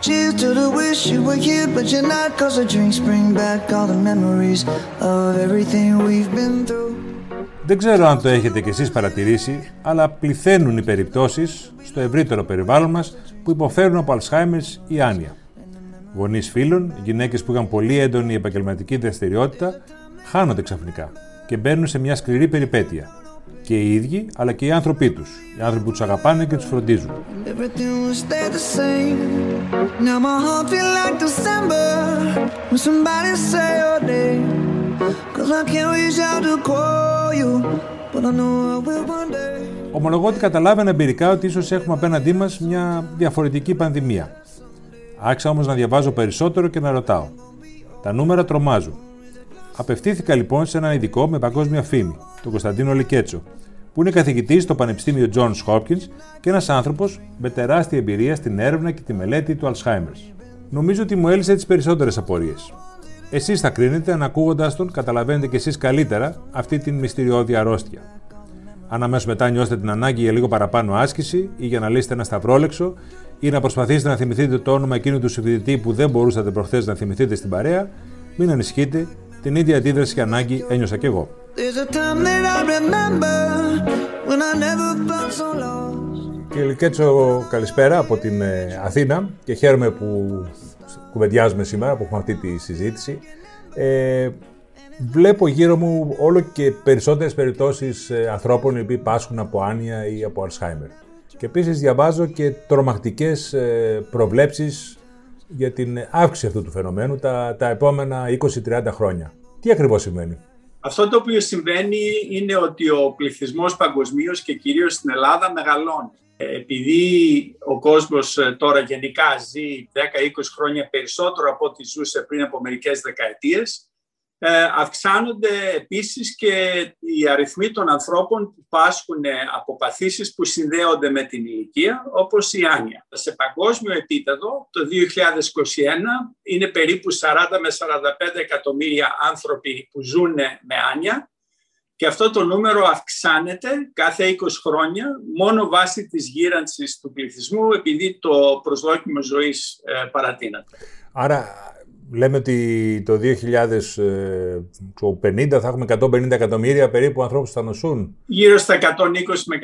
Cheers to the wish you were here, but you're not. Cause the drinks bring back all the memories of everything we've been through. Δεν ξέρω αν το έχετε κι εσείς παρατηρήσει, αλλά πληθαίνουν οι περιπτώσεις στο ευρύτερο περιβάλλον μας που υποφέρουν από Αλσχάιμερς ή άνοια. Γονείς φίλων, γυναίκες που είχαν πολύ έντονη επαγγελματική δραστηριότητα, χάνονται ξαφνικά και μπαίνουν σε μια σκληρή περιπέτεια. Και οι ίδιοι, αλλά και οι άνθρωποι τους, οι άνθρωποι που τους αγαπάνε και τους φροντίζουν. Ομολογώ ότι καταλάβαινα εμπειρικά ότι ίσως έχουμε απέναντί μας μια διαφορετική πανδημία. Άρχισα όμως να διαβάζω περισσότερο και να ρωτάω. Τα νούμερα τρομάζουν. Απευθύνθηκα λοιπόν σε έναν ειδικό με παγκόσμια φήμη, τον Κωνσταντίνο Λικέτσο, που είναι καθηγητής στο Πανεπιστήμιο Johns Hopkins και ένας άνθρωπος με τεράστια εμπειρία στην έρευνα και τη μελέτη του Alzheimer's. Νομίζω ότι μου έλυσε τις περισσότερες απορίες. Εσείς θα κρίνετε, αν ακούγοντα τον, καταλαβαίνετε κι εσείς καλύτερα αυτή την μυστηριώδη αρρώστια. Αν αμέσως μετά νιώσετε την ανάγκη για λίγο παραπάνω άσκηση ή για να λύσετε ένα σταυρόλεξο ή να προσπαθήσετε να θυμηθείτε το όνομα εκείνου του συμφιλητή που δεν μπορούσατε προχθές να θυμηθείτε στην παρέα, μην ανησυχείτε, την ίδια αντίδραση και ανάγκη ένιωσα κι εγώ. Κύριε Λικέτσο, καλησπέρα από την ε, Αθήνα και χαίρομαι που κουβεντιάζουμε σήμερα, που έχουμε αυτή τη συζήτηση. Ε, βλέπω γύρω μου όλο και περισσότερες περιπτώσεις ε, ανθρώπων οι οποίοι πάσχουν από άνοια ή από Αλσχάιμερ. Και επίσης διαβάζω και τρομακτικές ε, προβλέψεις για την αύξηση αυτού του φαινομένου τα, τα επόμενα 20-30 χρόνια. Τι ακριβώς σημαίνει; Αυτό το οποίο συμβαίνει είναι ότι ο πληθυσμός παγκοσμίως και κυρίως στην Ελλάδα μεγαλώνει. Επειδή ο κόσμος ε, τώρα γενικά ζει 10-20 χρόνια περισσότερο από ό,τι ζούσε πριν από μερικές δεκαετίες, ε, αυξάνονται επίσης και οι αριθμοί των ανθρώπων που πάσχουν από παθήσεις που συνδέονται με την ηλικία, όπως η άνοια. Σε παγκόσμιο επίπεδο, το 2021 είναι περίπου 40 με 45 εκατομμύρια άνθρωποι που ζουν με άνοια και αυτό το νούμερο αυξάνεται κάθε 20 χρόνια μόνο βάσει της γύρανσης του πληθυσμού επειδή το προσδόκιμο ζωής ε, παρατείνεται. Άρα λέμε ότι το 2050 θα έχουμε 150 εκατομμύρια περίπου ανθρώπους που θα νοσούν. Γύρω στα 120 με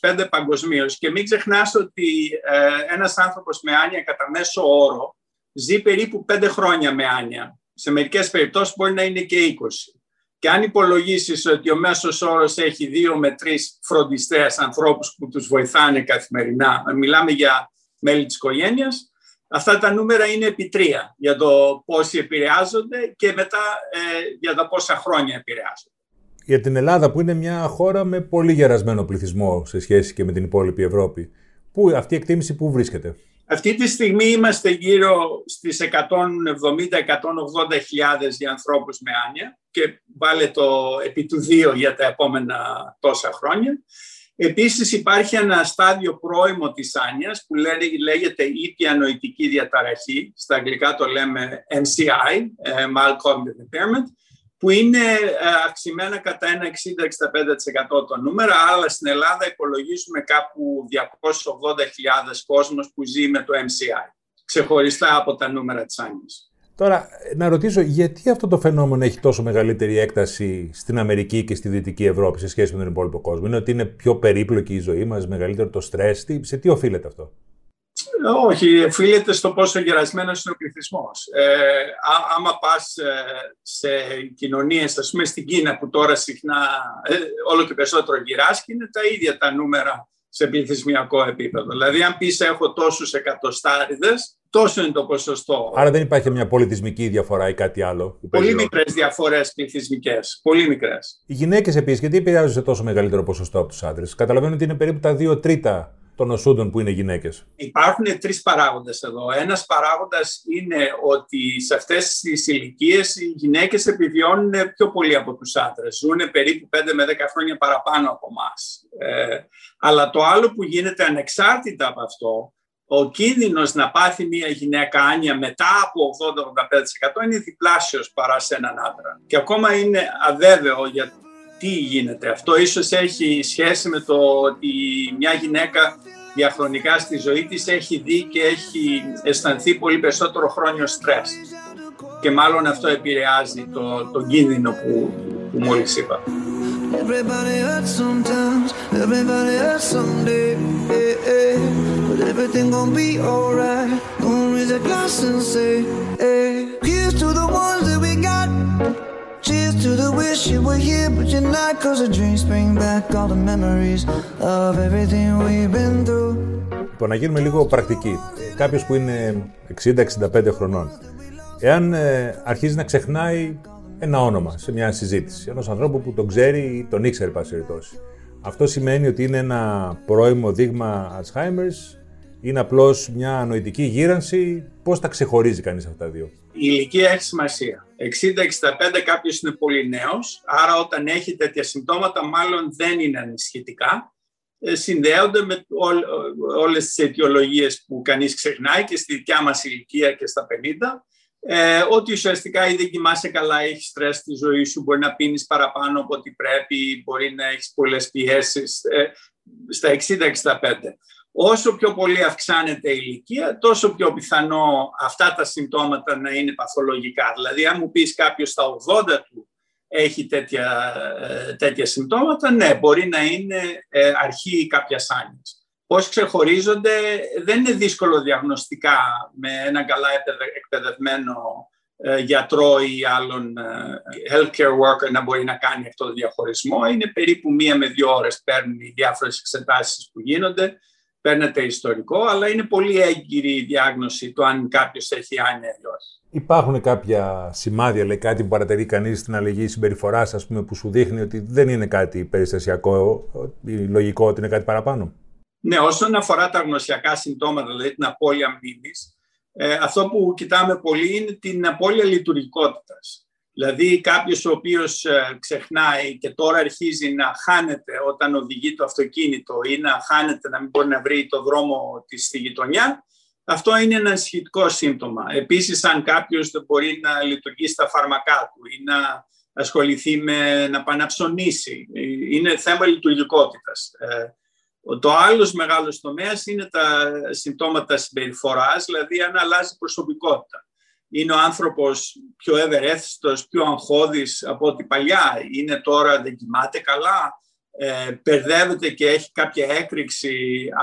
125 παγκοσμίως. Και μην ξεχνάς ότι ε, ένας άνθρωπος με άνοια κατά μέσο όρο ζει περίπου 5 χρόνια με άνοια. Σε μερικές περιπτώσεις μπορεί να είναι και 20. Και αν υπολογίσεις ότι ο μέσος όρος έχει 2 με 3 φροντιστές ανθρώπους που τους βοηθάνε καθημερινά, μιλάμε για μέλη της οικογένειας, Αυτά τα νούμερα είναι επί τρία για το πόσοι επηρεάζονται και μετά ε, για τα πόσα χρόνια επηρεάζονται. Για την Ελλάδα που είναι μια χώρα με πολύ γερασμένο πληθυσμό σε σχέση και με την υπόλοιπη Ευρώπη. Πού, αυτή η εκτίμηση πού βρίσκεται; Αυτή τη στιγμή είμαστε γύρω στις 170-180 χιλιάδες για ανθρώπους με άνοια και βάλε το επί του δύο για τα επόμενα τόσα χρόνια. Επίσης υπάρχει ένα στάδιο πρώιμο της άνοιας που λέγεται ήπια νοητική διαταραχή, στα αγγλικά το λέμε MCI, ε, Mild Cognitive Impairment, που είναι ε, αυξημένα κατά ένα 60-65% το νούμερο, αλλά στην Ελλάδα υπολογίζουμε κάπου 280.000 κόσμος που ζει με το MCI, ξεχωριστά από τα νούμερα της άνοιας. Τώρα, να ρωτήσω, γιατί αυτό το φαινόμενο έχει τόσο μεγαλύτερη έκταση στην Αμερική και στη Δυτική Ευρώπη σε σχέση με τον υπόλοιπο κόσμο; Είναι ότι είναι πιο περίπλοκη η ζωή μας, μεγαλύτερο το στρες; Σε τι οφείλεται αυτό; Όχι, οφείλεται στο πόσο γερασμένο είναι ο πληθυσμός. Ε, άμα πας ε, σε κοινωνίες, ας πούμε στην Κίνα, που τώρα συχνά ε, όλο και περισσότερο γυράσκει, είναι τα ίδια τα νούμερα σε πληθυσμιακό επίπεδο. Δηλαδή, αν πεις έχω τόσους εκατοστάριδες, τόσο είναι το ποσοστό. Άρα δεν υπάρχει μια πολιτισμική διαφορά ή κάτι άλλο. Πολύ μικρές διαφορές πληθυσμικές. Πολύ μικρές. Οι γυναίκες επίσης, γιατί επηρεάζουν σε τόσο μεγαλύτερο ποσοστό από τους άντρες. Καταλαβαίνω ότι είναι περίπου τα δύο τρίτα των νοσούντων που είναι γυναίκες. Υπάρχουν τρεις παράγοντες εδώ. Ένας παράγοντας είναι ότι σε αυτές τις ηλικίες οι γυναίκες επιβιώνουν πιο πολύ από τους άντρες. Ζουν περίπου 5 με 10 χρόνια παραπάνω από εμάς. Ε, αλλά το άλλο που γίνεται ανεξάρτητα από αυτό ο κίνδυνος να πάθει μια γυναίκα άνοια μετά από 80-85% είναι διπλάσιος παρά σε έναν άντρα. Και ακόμα είναι αβέβαιο για τι γίνεται. Αυτό ίσως έχει σχέση με το ότι μια γυναίκα διαχρονικά στη ζωή της έχει δει και έχει αισθανθεί πολύ περισσότερο χρόνιο στρες. Και μάλλον αυτό επηρεάζει το, το κίνδυνο που, που μόλις είπα. Cheers to the wish you were here, but you're not. Cause the dreams bring back all the memories of everything we've been through. Λοιπόν, να γίνουμε λίγο πρακτικοί. Κάποιος που είναι 60-65 χρονών, εάν ε, αρχίζει να ξεχνάει ένα όνομα σε μια συζήτηση, ενός ανθρώπου που τον ξέρει ή τον ήξερε, πάση περιπτώσει. Αυτό σημαίνει ότι είναι ένα πρώιμο δείγμα Alzheimer's, είναι απλώς μια νοητική γύρανση. Πώς τα ξεχωρίζει κανείς αυτά τα δύο; Η ηλικία έχει σημασία. 60-65 κάποιος είναι πολύ νέος, άρα όταν έχει τέτοια συμπτώματα, μάλλον δεν είναι ανησυχητικά. Ε, συνδέονται με ό, όλες τις αιτιολογίες που κανείς ξεχνάει και στη δικιά μας ηλικία και στα 50 ε, ότι ουσιαστικά ή δεν κοιμάσαι καλά, έχεις στρες στη ζωή σου, μπορεί να πίνεις παραπάνω από ό,τι πρέπει, μπορεί να έχεις πολλές πιέσεις ε, στα 60-65. Όσο πιο πολύ αυξάνεται η ηλικία, τόσο πιο πιθανό αυτά τα συμπτώματα να είναι παθολογικά. Δηλαδή, αν μου πεις κάποιος στα 80 του έχει τέτοια, ε, τέτοια συμπτώματα, ναι, μπορεί να είναι ε, αρχή κάποιας άνοιας. Πώς ξεχωρίζονται δεν είναι δύσκολο διαγνωστικά με έναν καλά εκπαιδευμένο ε, γιατρό ή άλλον ε, healthcare worker να μπορεί να κάνει αυτό το διαχωρισμό. Είναι περίπου μία με δύο ώρες παίρνουν οι διάφορες εξετάσεις που γίνονται. Παίρνετε ιστορικό, αλλά είναι πολύ έγκυρη η διάγνωση του αν κάποιος έχει άνοια ή όχι. Υπάρχουν κάποια σημάδια, λέει κάτι που παρατηρεί κανείς στην αλλαγή συμπεριφοράς, ας πούμε, που σου δείχνει ότι δεν είναι κάτι περιστασιακό, ή λογικό ότι είναι κάτι παραπάνω; Ναι, όσον αφορά τα γνωσιακά συμπτώματα, δηλαδή την απώλεια μνήμης, ε, αυτό που κοιτάμε πολύ είναι την απώλεια λειτουργικότητας. Δηλαδή κάποιος ο οποίος ε, ξεχνάει και τώρα αρχίζει να χάνεται όταν οδηγεί το αυτοκίνητο ή να χάνεται να μην μπορεί να βρει το δρόμο της στη γειτονιά, αυτό είναι ένα σχετικό σύμπτωμα. Επίσης, αν κάποιος δεν μπορεί να λειτουργήσει στα φάρμακά του ή να ασχοληθεί με να παναψωνίσει, ε, είναι θέμα λειτουργικότητας. Το άλλος μεγάλος τομέας είναι τα συμπτώματα συμπεριφοράς, δηλαδή αν αλλάζει προσωπικότητα. Είναι ο άνθρωπος πιο ευερέθιστος, πιο αγχώδης από ό,τι παλιά. Είναι τώρα, δεν κοιμάται καλά, ε, μπερδεύεται και έχει κάποια έκρηξη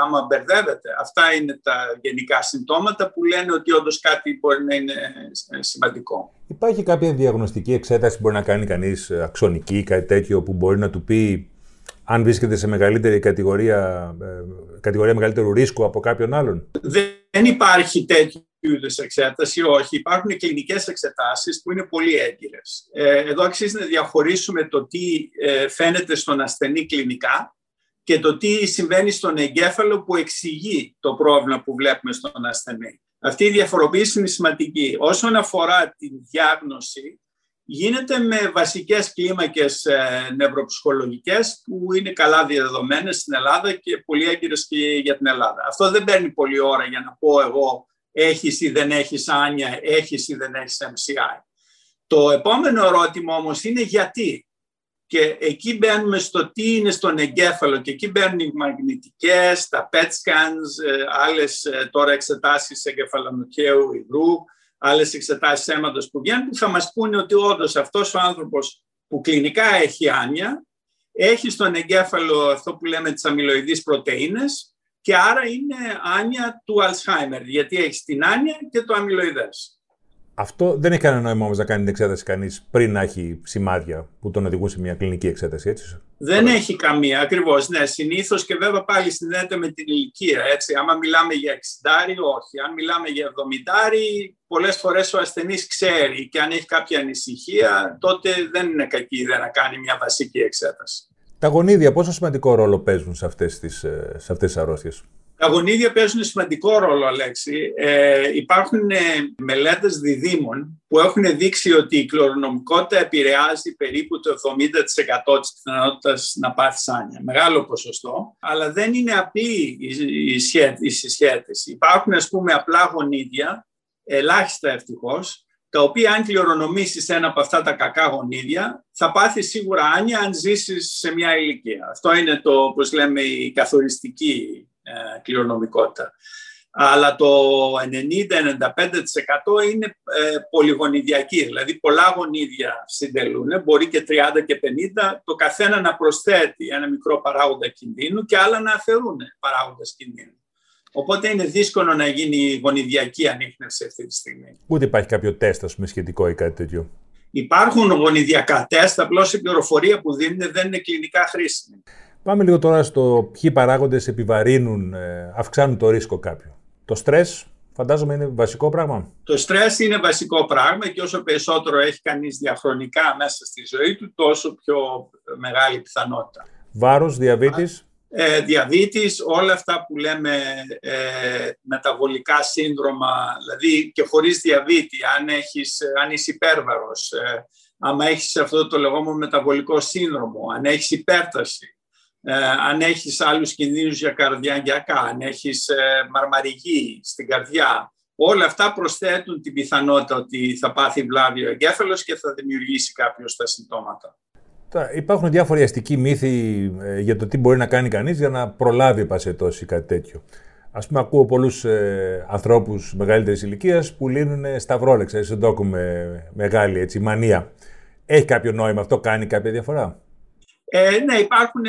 άμα μπερδεύεται. Αυτά είναι τα γενικά συμπτώματα που λένε ότι όντως κάτι μπορεί να είναι σημαντικό. Υπάρχει κάποια διαγνωστική εξέταση που μπορεί να κάνει κανείς αξονική ή κάτι τέτοιο που μπορεί να του πει αν βρίσκεται σε μεγαλύτερη κατηγορία, ε, κατηγορία μεγαλύτερου ρίσκου από κάποιον άλλον; Δεν υπάρχει τέτοιου είδου εξέταση, όχι. Υπάρχουν κλινικές εξετάσεις που είναι πολύ έγκυρες. Ε, εδώ αξίζει να διαχωρίσουμε το τι ε, φαίνεται στον ασθενή κλινικά και το τι συμβαίνει στον εγκέφαλο που εξηγεί το πρόβλημα που βλέπουμε στον ασθενή. Αυτή η διαφοροποίηση είναι σημαντική. Όσον αφορά τη διάγνωση, γίνεται με βασικές κλίμακες ε, νευροψυχολογικές που είναι καλά διαδεδομένες στην Ελλάδα και πολύ έγκυρες και για την Ελλάδα. Αυτό δεν παίρνει πολλή ώρα για να πω εγώ έχεις ή δεν έχεις άνια, έχεις ή δεν έχεις MCI. Το επόμενο ερώτημα όμως είναι γιατί. Και εκεί μπαίνουμε στο τι είναι στον εγκέφαλο και εκεί μπαίνουν οι μαγνητικές, τα PET scans, ε, άλλες ε, τώρα εξετάσεις εγκεφαλονοκαίου υγρού, άλλες εξετάσεις αίματος που βγαίνουν που θα μας πούνε ότι όντως αυτός ο άνθρωπος που κλινικά έχει άνοια έχει στον εγκέφαλο αυτό που λέμε τις αμυλοειδείς πρωτεΐνες και άρα είναι άνοια του Alzheimer γιατί έχεις την άνοια και το αμυλοειδές. Αυτό δεν έχει κανένα νόημα όμως να κάνει την εξέταση κανείς πριν να έχει σημάδια που τον οδηγούν σε μια κλινική εξέταση, έτσι. Δεν έχει καμία, ακριβώς. Ναι, συνήθως και βέβαια πάλι συνδέεται με την ηλικία. Έτσι. Άμα μιλάμε για 60, όχι. Αν μιλάμε για 70, πολλές φορές ο ασθενής ξέρει και αν έχει κάποια ανησυχία, τότε δεν είναι κακή ιδέα να κάνει μια βασική εξέταση. Τα γονίδια πόσο σημαντικό ρόλο παίζουν σε αυτές τις, ε, σε αυτές τις αρρώστιες; Τα γονίδια παίζουν σημαντικό ρόλο, Αλέξη. Ε, υπάρχουν ε, μελέτες διδήμων που έχουν δείξει ότι η κληρονομικότητα επηρεάζει περίπου το 70% της πιθανότητας να πάθει σάνια. Μεγάλο ποσοστό, αλλά δεν είναι απλή η, η συσχέτιση. Υπάρχουν, ας πούμε, απλά γονίδια, ελάχιστα ευτυχώς, τα οποία αν κληρονομήσεις ένα από αυτά τα κακά γονίδια, θα πάθει σίγουρα άνια αν ζήσεις σε μια ηλικία. Αυτό είναι το, όπως λέμε, η καθοριστική ε, κληρονομικότητα. Αλλά το 90-95% είναι ε, πολυγονιδιακή, δηλαδή πολλά γονίδια συντελούν, μπορεί και 30 και 50, το καθένα να προσθέτει ένα μικρό παράγοντα κινδύνου και άλλα να αφαιρούν παράγοντες κινδύνου. Οπότε είναι δύσκολο να γίνει γονιδιακή ανείχνευση αυτή τη στιγμή. Ούτε υπάρχει κάποιο τεστ, ας πούμε, σχετικό ή κάτι τέτοιο. Υπάρχουν γονιδιακά τεστ, απλώς η πληροφορία που δίνουν δεν είναι κλινικά χρήσιμη. Πάμε λίγο τώρα στο ποιοι παράγοντες επιβαρύνουν, ε, αυξάνουν το ρίσκο κάποιου. Το στρες, φαντάζομαι, είναι βασικό πράγμα; Το στρες είναι βασικό πράγμα και όσο περισσότερο έχει κανείς διαχρονικά μέσα στη ζωή του, τόσο πιο μεγάλη πιθανότητα. Βάρος, διαβήτης; Ε, διαβήτης, όλα αυτά που λέμε ε, μεταβολικά σύνδρομα, δηλαδή και χωρίς διαβήτη, αν, έχεις, αν είσαι υπέρβαρος, ε, άμα έχεις αυτό το λεγόμενο μεταβολικό σύνδρομο, αν έχεις υπέρταση, ε, αν έχεις άλλους κινδύνους για καρδιαγιακά, αν έχεις ε, μαρμαριγή στην καρδιά, όλα αυτά προσθέτουν την πιθανότητα ότι θα πάθει βλάβη ο εγκέφαλος και θα δημιουργήσει κάποιος τα συμπτώματα. Υπάρχουν διάφοροι αστικοί μύθοι ε, για το τι μπορεί να κάνει κανείς για να προλάβει πασετός ή κάτι τέτοιο. Α πούμε, ακούω πολλούς ε, ανθρώπους μεγαλύτερης ηλικίας που λύνουν σταυρόλεξα, έτσι ντόκου με μεγάλη έτσι, μανία. Έχει κάποιο νόημα αυτό, κάνει κάποια διαφορά; Ε, ναι, υπάρχουν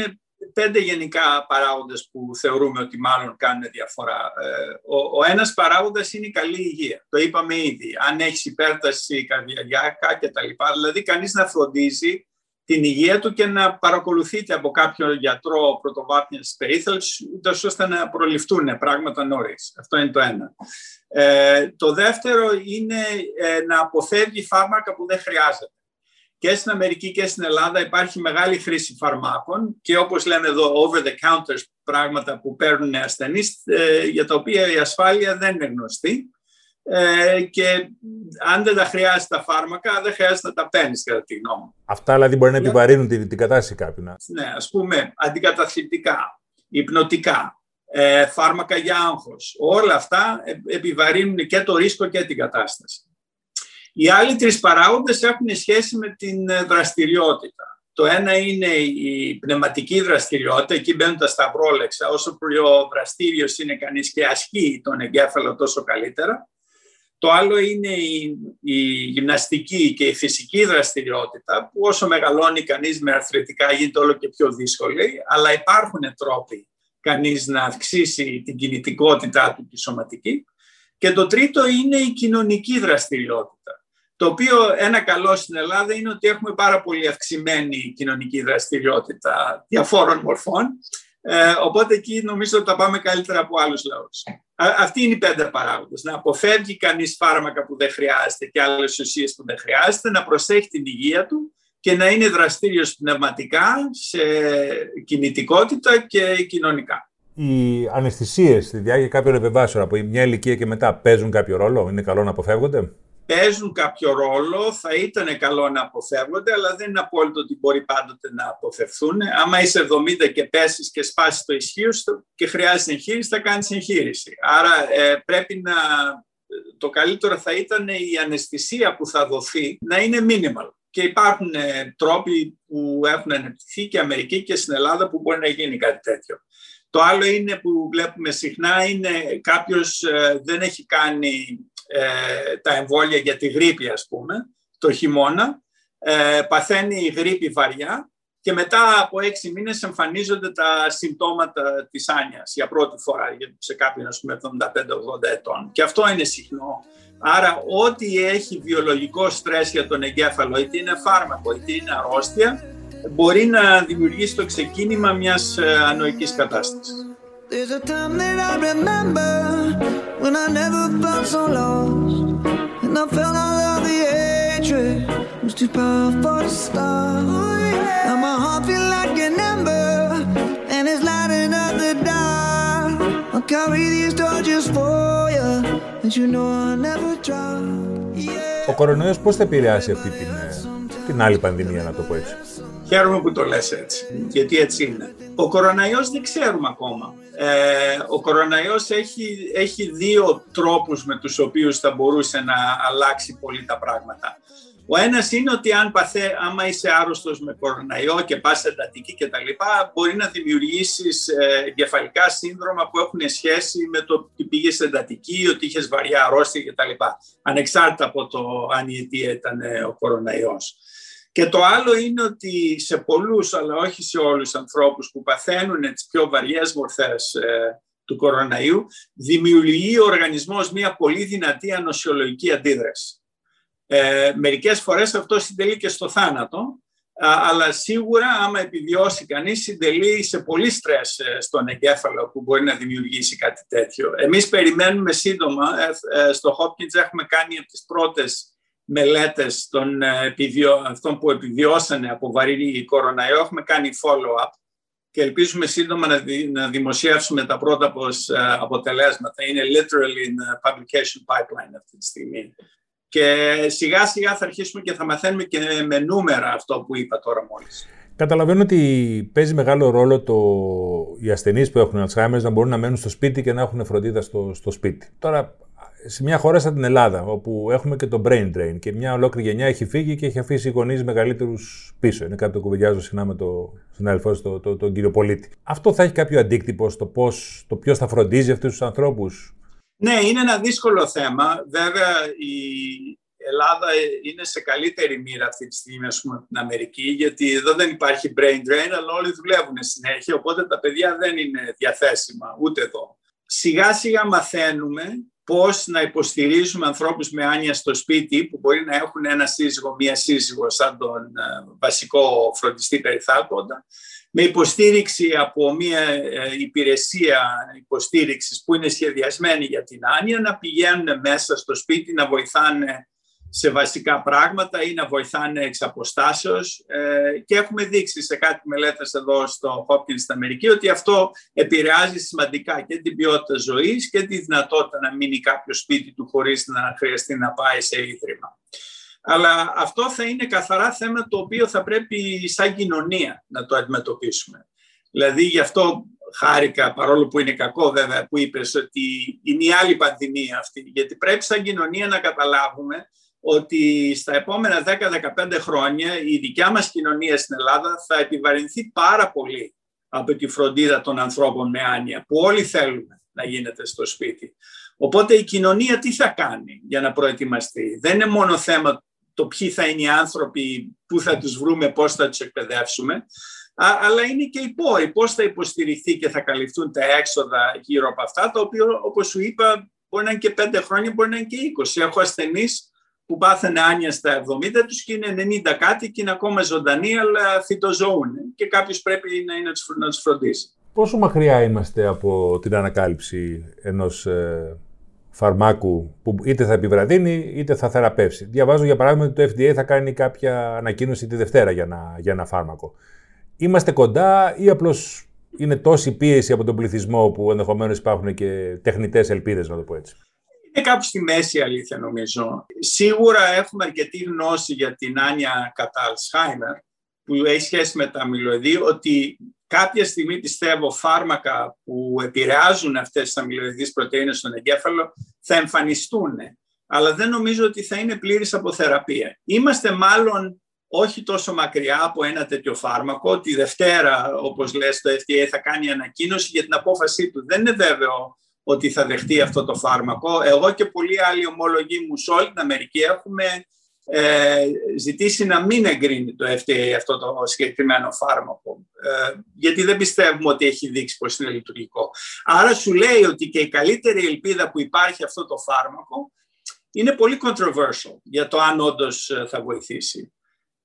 πέντε γενικά παράγοντες που θεωρούμε ότι μάλλον κάνουν διαφορά. Ε, ο, ο ένας παράγοντας είναι η καλή υγεία. Το είπαμε ήδη. Αν έχεις υπέρταση καρδιακά κτλ. Δηλαδή, κανείς να φροντίζει την υγεία του και να παρακολουθείτε από κάποιον γιατρό πρωτοβάθμιας περίθαλψης, ώστε να προληφθούν πράγματα νωρίς. Αυτό είναι το ένα. Ε, το δεύτερο είναι ε, να αποφεύγει φάρμακα που δεν χρειάζεται. Και στην Αμερική και στην Ελλάδα υπάρχει μεγάλη χρήση φαρμάκων και όπως λένε εδώ over the counters πράγματα που παίρνουν ασθενείς ε, για τα οποία η ασφάλεια δεν είναι γνωστή ε, και αν δεν τα χρειάζεται τα φάρμακα, δεν χρειάζεται να τα παίρνεις, κατά τη γνώμη μου. Αυτά δηλαδή μπορεί να επιβαρύνουν την, την κατάσταση κάποιου. Ναι, ας πούμε, αντικαταθλιπτικά, υπνοτικά, ε, φάρμακα για άγχος. Όλα αυτά επιβαρύνουν και το ρίσκο και την κατάσταση. Οι άλλοι τρεις παράγοντες έχουν σχέση με την ε, δραστηριότητα. Το ένα είναι η πνευματική δραστηριότητα, εκεί μπαίνουν τα σταυρόλεξα. Όσο πιο δραστήριος είναι κανείς και ασκεί τον εγκέφαλο τόσο καλύτερα. Το άλλο είναι η, η γυμναστική και η φυσική δραστηριότητα που όσο μεγαλώνει κανείς με αρθρητικά γίνεται όλο και πιο δύσκολη, αλλά υπάρχουν τρόποι κανείς να αυξήσει την κινητικότητά του τη σωματική. Και το τρίτο είναι η κοινωνική δραστηριότητα. Το οποίο ένα καλό στην Ελλάδα είναι ότι έχουμε πάρα πολύ αυξημένη κοινωνική δραστηριότητα διαφόρων μορφών ε, οπότε εκεί νομίζω ότι τα πάμε καλύτερα από άλλους λαούς. Αυτοί είναι οι πέντε παράγοντες. Να αποφεύγει κανείς φάρμακα που δεν χρειάζεται και άλλες ουσίες που δεν χρειάζεται, να προσέχει την υγεία του και να είναι δραστήριος πνευματικά, σε κινητικότητα και κοινωνικά. Οι αναισθησίες στη διάρκεια κάποιων επεμβάσεων από μια ηλικία και μετά παίζουν κάποιο ρόλο, είναι καλό να αποφεύγονται; Παίζουν κάποιο ρόλο, θα ήταν καλό να αποφεύγονται, αλλά δεν είναι απόλυτο ότι μπορεί πάντοτε να αποφευθούν. Άμα είσαι 70 και πέσεις και σπάσεις το ισχύο και χρειάζεται εγχείρηση, θα κάνεις εγχείρηση. Άρα ε, πρέπει να... Το καλύτερο θα ήταν η αναισθησία που θα δοθεί να είναι minimal. Και υπάρχουν ε, τρόποι που έχουν ανεπτυχθεί και Αμερική και στην Ελλάδα που μπορεί να γίνει κάτι τέτοιο. Το άλλο είναι που βλέπουμε συχνά είναι κάποιος ε, δεν έχει κάνει ε, τα εμβόλια για τη γρήπη ας πούμε, το χειμώνα, ε, παθαίνει η γρήπη βαριά και μετά από έξι μήνες εμφανίζονται τα συμπτώματα της άνοιας για πρώτη φορά σε κάποιον ας πούμε 75-80 ετών. Και αυτό είναι συχνό. Άρα ό,τι έχει βιολογικό στρες για τον εγκέφαλο, είτε είναι φάρμακο είτε είναι αρρώστια, μπορεί να δημιουργήσει το ξεκίνημα μιας ε, ανοικής κατάστασης. There's a time that I remember when I never felt so lost. And I felt all of the hatred was too powerful to stop. Oh, yeah. Now my heart feels like an ember and it's lighting up the dark. Ο κορονοϊός πώς θα επηρεάσει αυτή την, ε, την άλλη πανδημία, να το πω έτσι. Χαίρομαι που το λες έτσι, γιατί έτσι είναι. Ο κοροναϊός δεν ξέρουμε ακόμα. Ε, ο κοροναϊός έχει, έχει δύο τρόπους με τους οποίους θα μπορούσε να αλλάξει πολύ τα πράγματα. Ο ένας είναι ότι αν παθέ, άμα είσαι άρρωστος με κοροναϊό και πας εντατική και τα λοιπά, μπορεί να δημιουργήσεις ε, εγκεφαλικά σύνδρομα που έχουν σχέση με το ότι πήγες εντατική, ότι είχες βαριά αρρώστια και τα λοιπά. Ανεξάρτητα από το αν η αιτία ήταν ε, ο κοροναϊός. Και το άλλο είναι ότι σε πολλούς, αλλά όχι σε όλους ανθρώπους που παθαίνουν τις πιο βαριές μορφές ε, του κοροναϊού, δημιουργεί ο οργανισμός μια πολύ δυνατή ανοσιολογική αντίδραση. Ε, μερικές φορές αυτό συντελεί και στο θάνατο, αλλά σίγουρα άμα επιβιώσει κανείς συντελεί σε πολύ στρες ε, στον εγκέφαλο που μπορεί να δημιουργήσει κάτι τέτοιο. Εμείς περιμένουμε σύντομα, ε, στο Hopkins έχουμε κάνει από τις πρώτες μελέτες των αυτών που επιβιώσανε από βαρύ κοροναϊό, έχουμε κάνει follow-up και ελπίζουμε σύντομα να, δημοσιεύσουμε τα πρώτα αποτελέσματα. Είναι literally in the publication pipeline αυτή τη στιγμή. Και σιγά σιγά θα αρχίσουμε και θα μαθαίνουμε και με νούμερα αυτό που είπα τώρα μόλις. Καταλαβαίνω ότι παίζει μεγάλο ρόλο το... οι ασθενείς που έχουν Alzheimer να μπορούν να μένουν στο σπίτι και να έχουν φροντίδα στο, στο σπίτι. Τώρα, σε μια χώρα σαν την Ελλάδα, όπου έχουμε και το brain drain και μια ολόκληρη γενιά έχει φύγει και έχει αφήσει γονείς μεγαλύτερους πίσω. Είναι κάτι που κουβεντιάζω συχνά με το συνάδελφό το, το, τον κύριο Πολίτη. Αυτό θα έχει κάποιο αντίκτυπο στο, πώς, το ποιος θα φροντίζει αυτούς τους ανθρώπους, ναι, είναι ένα δύσκολο θέμα. Βέβαια, η Ελλάδα είναι σε καλύτερη μοίρα αυτή τη στιγμή, ας πούμε, την Αμερική, γιατί εδώ δεν υπάρχει brain drain, αλλά όλοι δουλεύουν συνέχεια, οπότε τα παιδιά δεν είναι διαθέσιμα, ούτε εδώ. Σιγά σιγά μαθαίνουμε πώς να υποστηρίζουμε ανθρώπους με άνοια στο σπίτι που μπορεί να έχουν ένα σύζυγο, μία σύζυγο σαν τον ε, βασικό φροντιστή περιθάλποντα με υποστήριξη από μια ε, υπηρεσία υποστήριξης που είναι σχεδιασμένη για την άνοια να πηγαίνουν μέσα στο σπίτι να βοηθάνε σε βασικά πράγματα ή να βοηθάνε εξ αποστάσεως ε, και έχουμε δείξει σε κάτι μελέτες εδώ στο Hopkins στην Αμερική ότι αυτό επηρεάζει σημαντικά και την ποιότητα ζωής και τη δυνατότητα να μείνει κάποιος σπίτι του χωρίς να χρειαστεί να πάει σε ίδρυμα. Αλλά αυτό θα είναι καθαρά θέμα το οποίο θα πρέπει σαν κοινωνία να το αντιμετωπίσουμε. Δηλαδή γι' αυτό χάρηκα, παρόλο που είναι κακό βέβαια που είπες ότι είναι η άλλη πανδημία αυτή. Γιατί πρέπει σαν κοινωνία να καταλάβουμε ότι στα επόμενα 10-15 χρόνια η δικιά μας κοινωνία στην Ελλάδα θα επιβαρυνθεί πάρα πολύ από τη φροντίδα των ανθρώπων με άνοια, που όλοι θέλουμε να γίνεται στο σπίτι. Οπότε η κοινωνία τι θα κάνει για να προετοιμαστεί; Δεν είναι μόνο θέμα το ποιοι θα είναι οι άνθρωποι, πού θα τους βρούμε, πώς θα τους εκπαιδεύσουμε, αλλά είναι και οι πόροι, πώς θα υποστηριχθεί και θα καλυφθούν τα έξοδα γύρω από αυτά, το οποίο όπως σου είπα μπορεί να είναι και πέντε χρόνια, μπορεί να είναι και 20. Έχω ασθενείς που πάθανε άνοια στα 70 τους και είναι 90 κάτι και είναι ακόμα ζωντανοί, αλλά θητοζωούν και κάποιος πρέπει να, είναι, να τους φροντίσει. Πόσο μακριά είμαστε από την ανακάλυψη ενός ε, φαρμάκου που είτε θα επιβραδύνει είτε θα θεραπεύσει; Διαβάζω για παράδειγμα ότι το FDA θα κάνει κάποια ανακοίνωση τη Δευτέρα για ένα, για ένα φάρμακο. Είμαστε κοντά ή απλώς είναι τόση πίεση από τον πληθυσμό που ενδεχομένως υπάρχουν και τεχνητές ελπίδες, να το πω έτσι; Είναι κάπου στη μέση αλήθεια νομίζω. Σίγουρα έχουμε αρκετή γνώση για την άνοια κατά Alzheimer που έχει σχέση με τα αμυλοειδή ότι κάποια στιγμή πιστεύω φάρμακα που επηρεάζουν αυτές τις αμυλοειδείς πρωτεΐνες στον εγκέφαλο θα εμφανιστούν. Αλλά δεν νομίζω ότι θα είναι πλήρης αποθεραπεία. Είμαστε μάλλον όχι τόσο μακριά από ένα τέτοιο φάρμακο. Τη Δευτέρα, όπως λες, το FDA θα κάνει ανακοίνωση για την απόφασή του. Δεν είναι βέβαιο ότι θα δεχτεί αυτό το φάρμακο. Εγώ και πολλοί άλλοι ομολογοί μου σε όλη την Αμερική έχουμε ε, ζητήσει να μην εγκρίνει το FDA αυτό το συγκεκριμένο φάρμακο ε, γιατί δεν πιστεύουμε ότι έχει δείξει πως είναι λειτουργικό. Άρα σου λέει ότι και η καλύτερη ελπίδα που υπάρχει αυτό το φάρμακο είναι πολύ controversial για το αν όντως ε, θα βοηθήσει.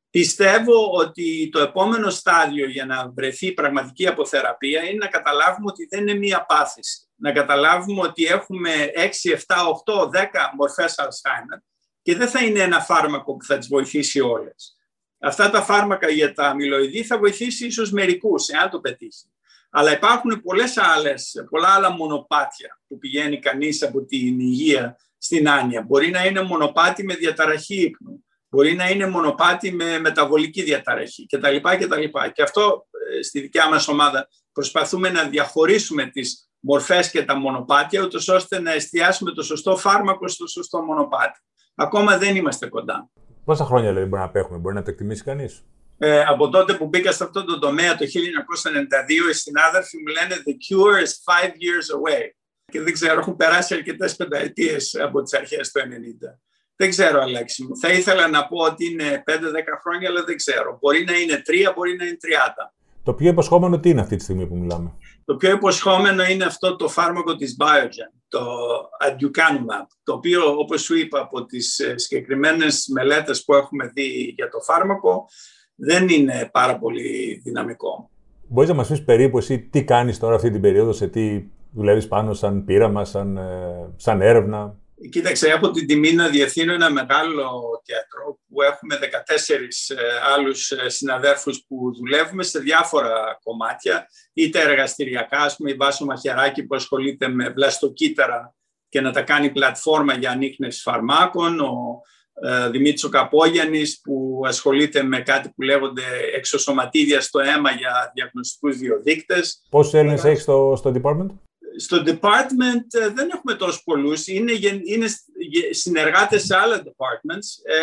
Πιστεύω ότι το επόμενο στάδιο για να βρεθεί πραγματική αποθεραπεία είναι να καταλάβουμε ότι δεν είναι μία πάθηση. Να καταλάβουμε ότι έχουμε 6, 7, 8, 10 μορφές Alzheimer και δεν θα είναι ένα φάρμακο που θα τις βοηθήσει όλες. Αυτά τα φάρμακα για τα αμυλοειδή θα βοηθήσει ίσως μερικούς, εάν το πετύχει. Αλλά υπάρχουν πολλές άλλες, πολλά άλλα μονοπάτια που πηγαίνει κανείς από την υγεία στην άνοια. Μπορεί να είναι μονοπάτι με διαταραχή ύπνου. Μπορεί να είναι μονοπάτι με μεταβολική διαταραχή κτλ. κτλ. Και αυτό ε, στη δικιά μας ομάδα προσπαθούμε να διαχωρίσουμε τις μορφές και τα μονοπάτια, ούτως ώστε να εστιάσουμε το σωστό φάρμακο στο σωστό μονοπάτι. Ακόμα δεν είμαστε κοντά. Πόσα χρόνια δηλαδή μπορεί να απέχουμε, μπορεί να το εκτιμήσει κανείς; Ε, από τότε που μπήκα σε αυτό το τομέα το 1992, οι συνάδελφοι μου λένε «The cure is five years away». Και δεν ξέρω, έχουν περάσει αρκετές πενταετίες από τις αρχές του 1990. Δεν ξέρω, Αλέξη μου. Θα ήθελα να πω ότι είναι 5-10 χρόνια, αλλά δεν ξέρω. Μπορεί να είναι 3, μπορεί να είναι 30. Το πιο υποσχόμενο τι είναι αυτή τη στιγμή που μιλάμε; Το πιο υποσχόμενο είναι αυτό το φάρμακο της Biogen, το Aducanumab, το οποίο όπως σου είπα από τις ε, συγκεκριμένες μελέτες που έχουμε δει για το φάρμακο δεν είναι πάρα πολύ δυναμικό. Μπορείς να μας πεις περίπου εσύ τι κάνεις τώρα αυτή την περίοδο, σε τι δουλεύεις πάνω σαν πείραμα, σαν, ε, σαν έρευνα; Κοίταξε, έχω την τιμή να διευθύνω ένα μεγάλο θέατρο που έχουμε 14 ε, άλλους ε, συναδέρφους που δουλεύουμε σε διάφορα κομμάτια, είτε εργαστηριακά, ας πούμε η Βάσο Μαχαιράκη που ασχολείται με βλαστοκύτταρα και να τα κάνει πλατφόρμα για ανείχνευση φαρμάκων, ο ε, Δημήτρης Καπόγιανης που ασχολείται με κάτι που λέγονται εξωσωματίδια στο αίμα για διαγνωστικούς διοδείκτες. Πόσους Έλληνες έχεις στο, στο department? Στο department ε, δεν έχουμε τόσο πολλούς. Είναι, είναι συνεργάτες σε άλλα departments. Ε,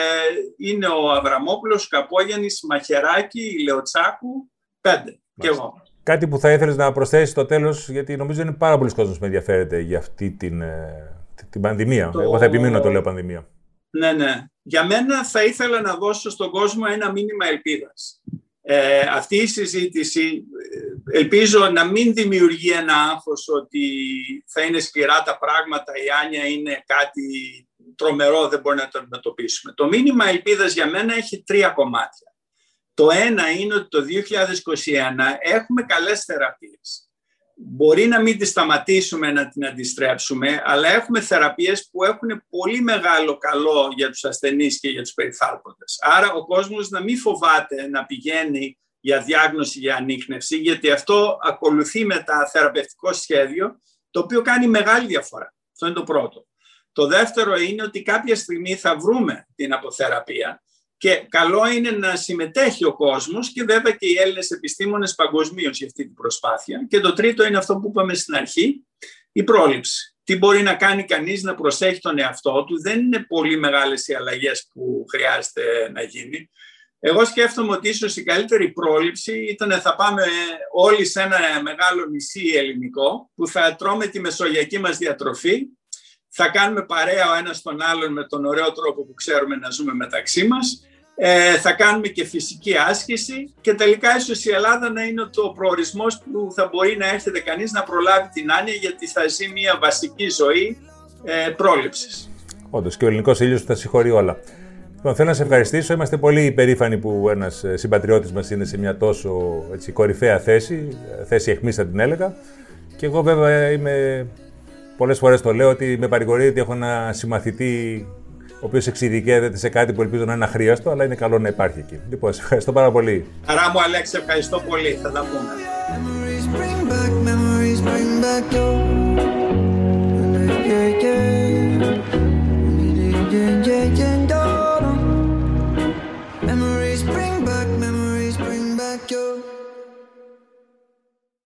είναι ο Αβραμόπουλος, Καπόγιαννης, Μαχεράκη, Λεωτσάκου, πέντε. Και εγώ. Κάτι που θα ήθελες να προσθέσεις στο τέλος, γιατί νομίζω είναι πάρα πολλοί κόσμος που ενδιαφέρεται για αυτή την, ε, την πανδημία. Το... Εγώ θα επιμείνω να το λέω πανδημία. Ναι, ναι. Για μένα θα ήθελα να δώσω στον κόσμο ένα μήνυμα ελπίδας. Ε, αυτή η συζήτηση ε, ελπίζω να μην δημιουργεί ένα άγχος ότι θα είναι σκληρά τα πράγματα, η Άνια είναι κάτι τρομερό, δεν μπορεί να το αντιμετωπίσουμε. Το μήνυμα ελπίδας για μένα έχει τρία κομμάτια. Το ένα είναι ότι το 2021 έχουμε καλές θεραπείες μπορεί να μην τη σταματήσουμε να την αντιστρέψουμε, αλλά έχουμε θεραπείες που έχουν πολύ μεγάλο καλό για τους ασθενείς και για τους περιθάλποντες. Άρα ο κόσμος να μην φοβάται να πηγαίνει για διάγνωση, για ανείχνευση, γιατί αυτό ακολουθεί με τα θεραπευτικό σχέδιο, το οποίο κάνει μεγάλη διαφορά. Αυτό είναι το πρώτο. Το δεύτερο είναι ότι κάποια στιγμή θα βρούμε την αποθεραπεία και καλό είναι να συμμετέχει ο κόσμος και βέβαια και οι Έλληνες επιστήμονες παγκοσμίως για αυτή την προσπάθεια. Και το τρίτο είναι αυτό που είπαμε στην αρχή, η πρόληψη. Τι μπορεί να κάνει κανείς να προσέχει τον εαυτό του. Δεν είναι πολύ μεγάλες οι αλλαγές που χρειάζεται να γίνει. Εγώ σκέφτομαι ότι ίσως η καλύτερη πρόληψη ήταν θα πάμε όλοι σε ένα μεγάλο νησί ελληνικό που θα τρώμε τη μεσογειακή μας διατροφή θα κάνουμε παρέα ο ένας τον άλλον με τον ωραίο τρόπο που ξέρουμε να ζούμε μεταξύ μας. Ε, θα κάνουμε και φυσική άσκηση και τελικά ίσως η Ελλάδα να είναι το προορισμός που θα μπορεί να έρχεται κανείς να προλάβει την άνοια γιατί θα ζει μια βασική ζωή ε, πρόληψης. Όντως και ο ελληνικός ήλιος θα συγχωρεί όλα. Λοιπόν, θέλω να σε ευχαριστήσω. Είμαστε πολύ υπερήφανοι που ένας ε, συμπατριώτης μας είναι σε μια τόσο έτσι, κορυφαία θέση, θέση αιχμής θα την έλεγα. Και εγώ βέβαια είμαι Πολλές φορές το λέω ότι με παρηγορεί ότι έχω ένα συμμαθητή ο οποίος εξειδικεύεται σε κάτι που ελπίζω να είναι αχρίαστο, αλλά είναι καλό να υπάρχει εκεί. Λοιπόν, σε ευχαριστώ πάρα πολύ. Κάρα μου, Αλέξη, ευχαριστώ πολύ. Θα τα πούμε.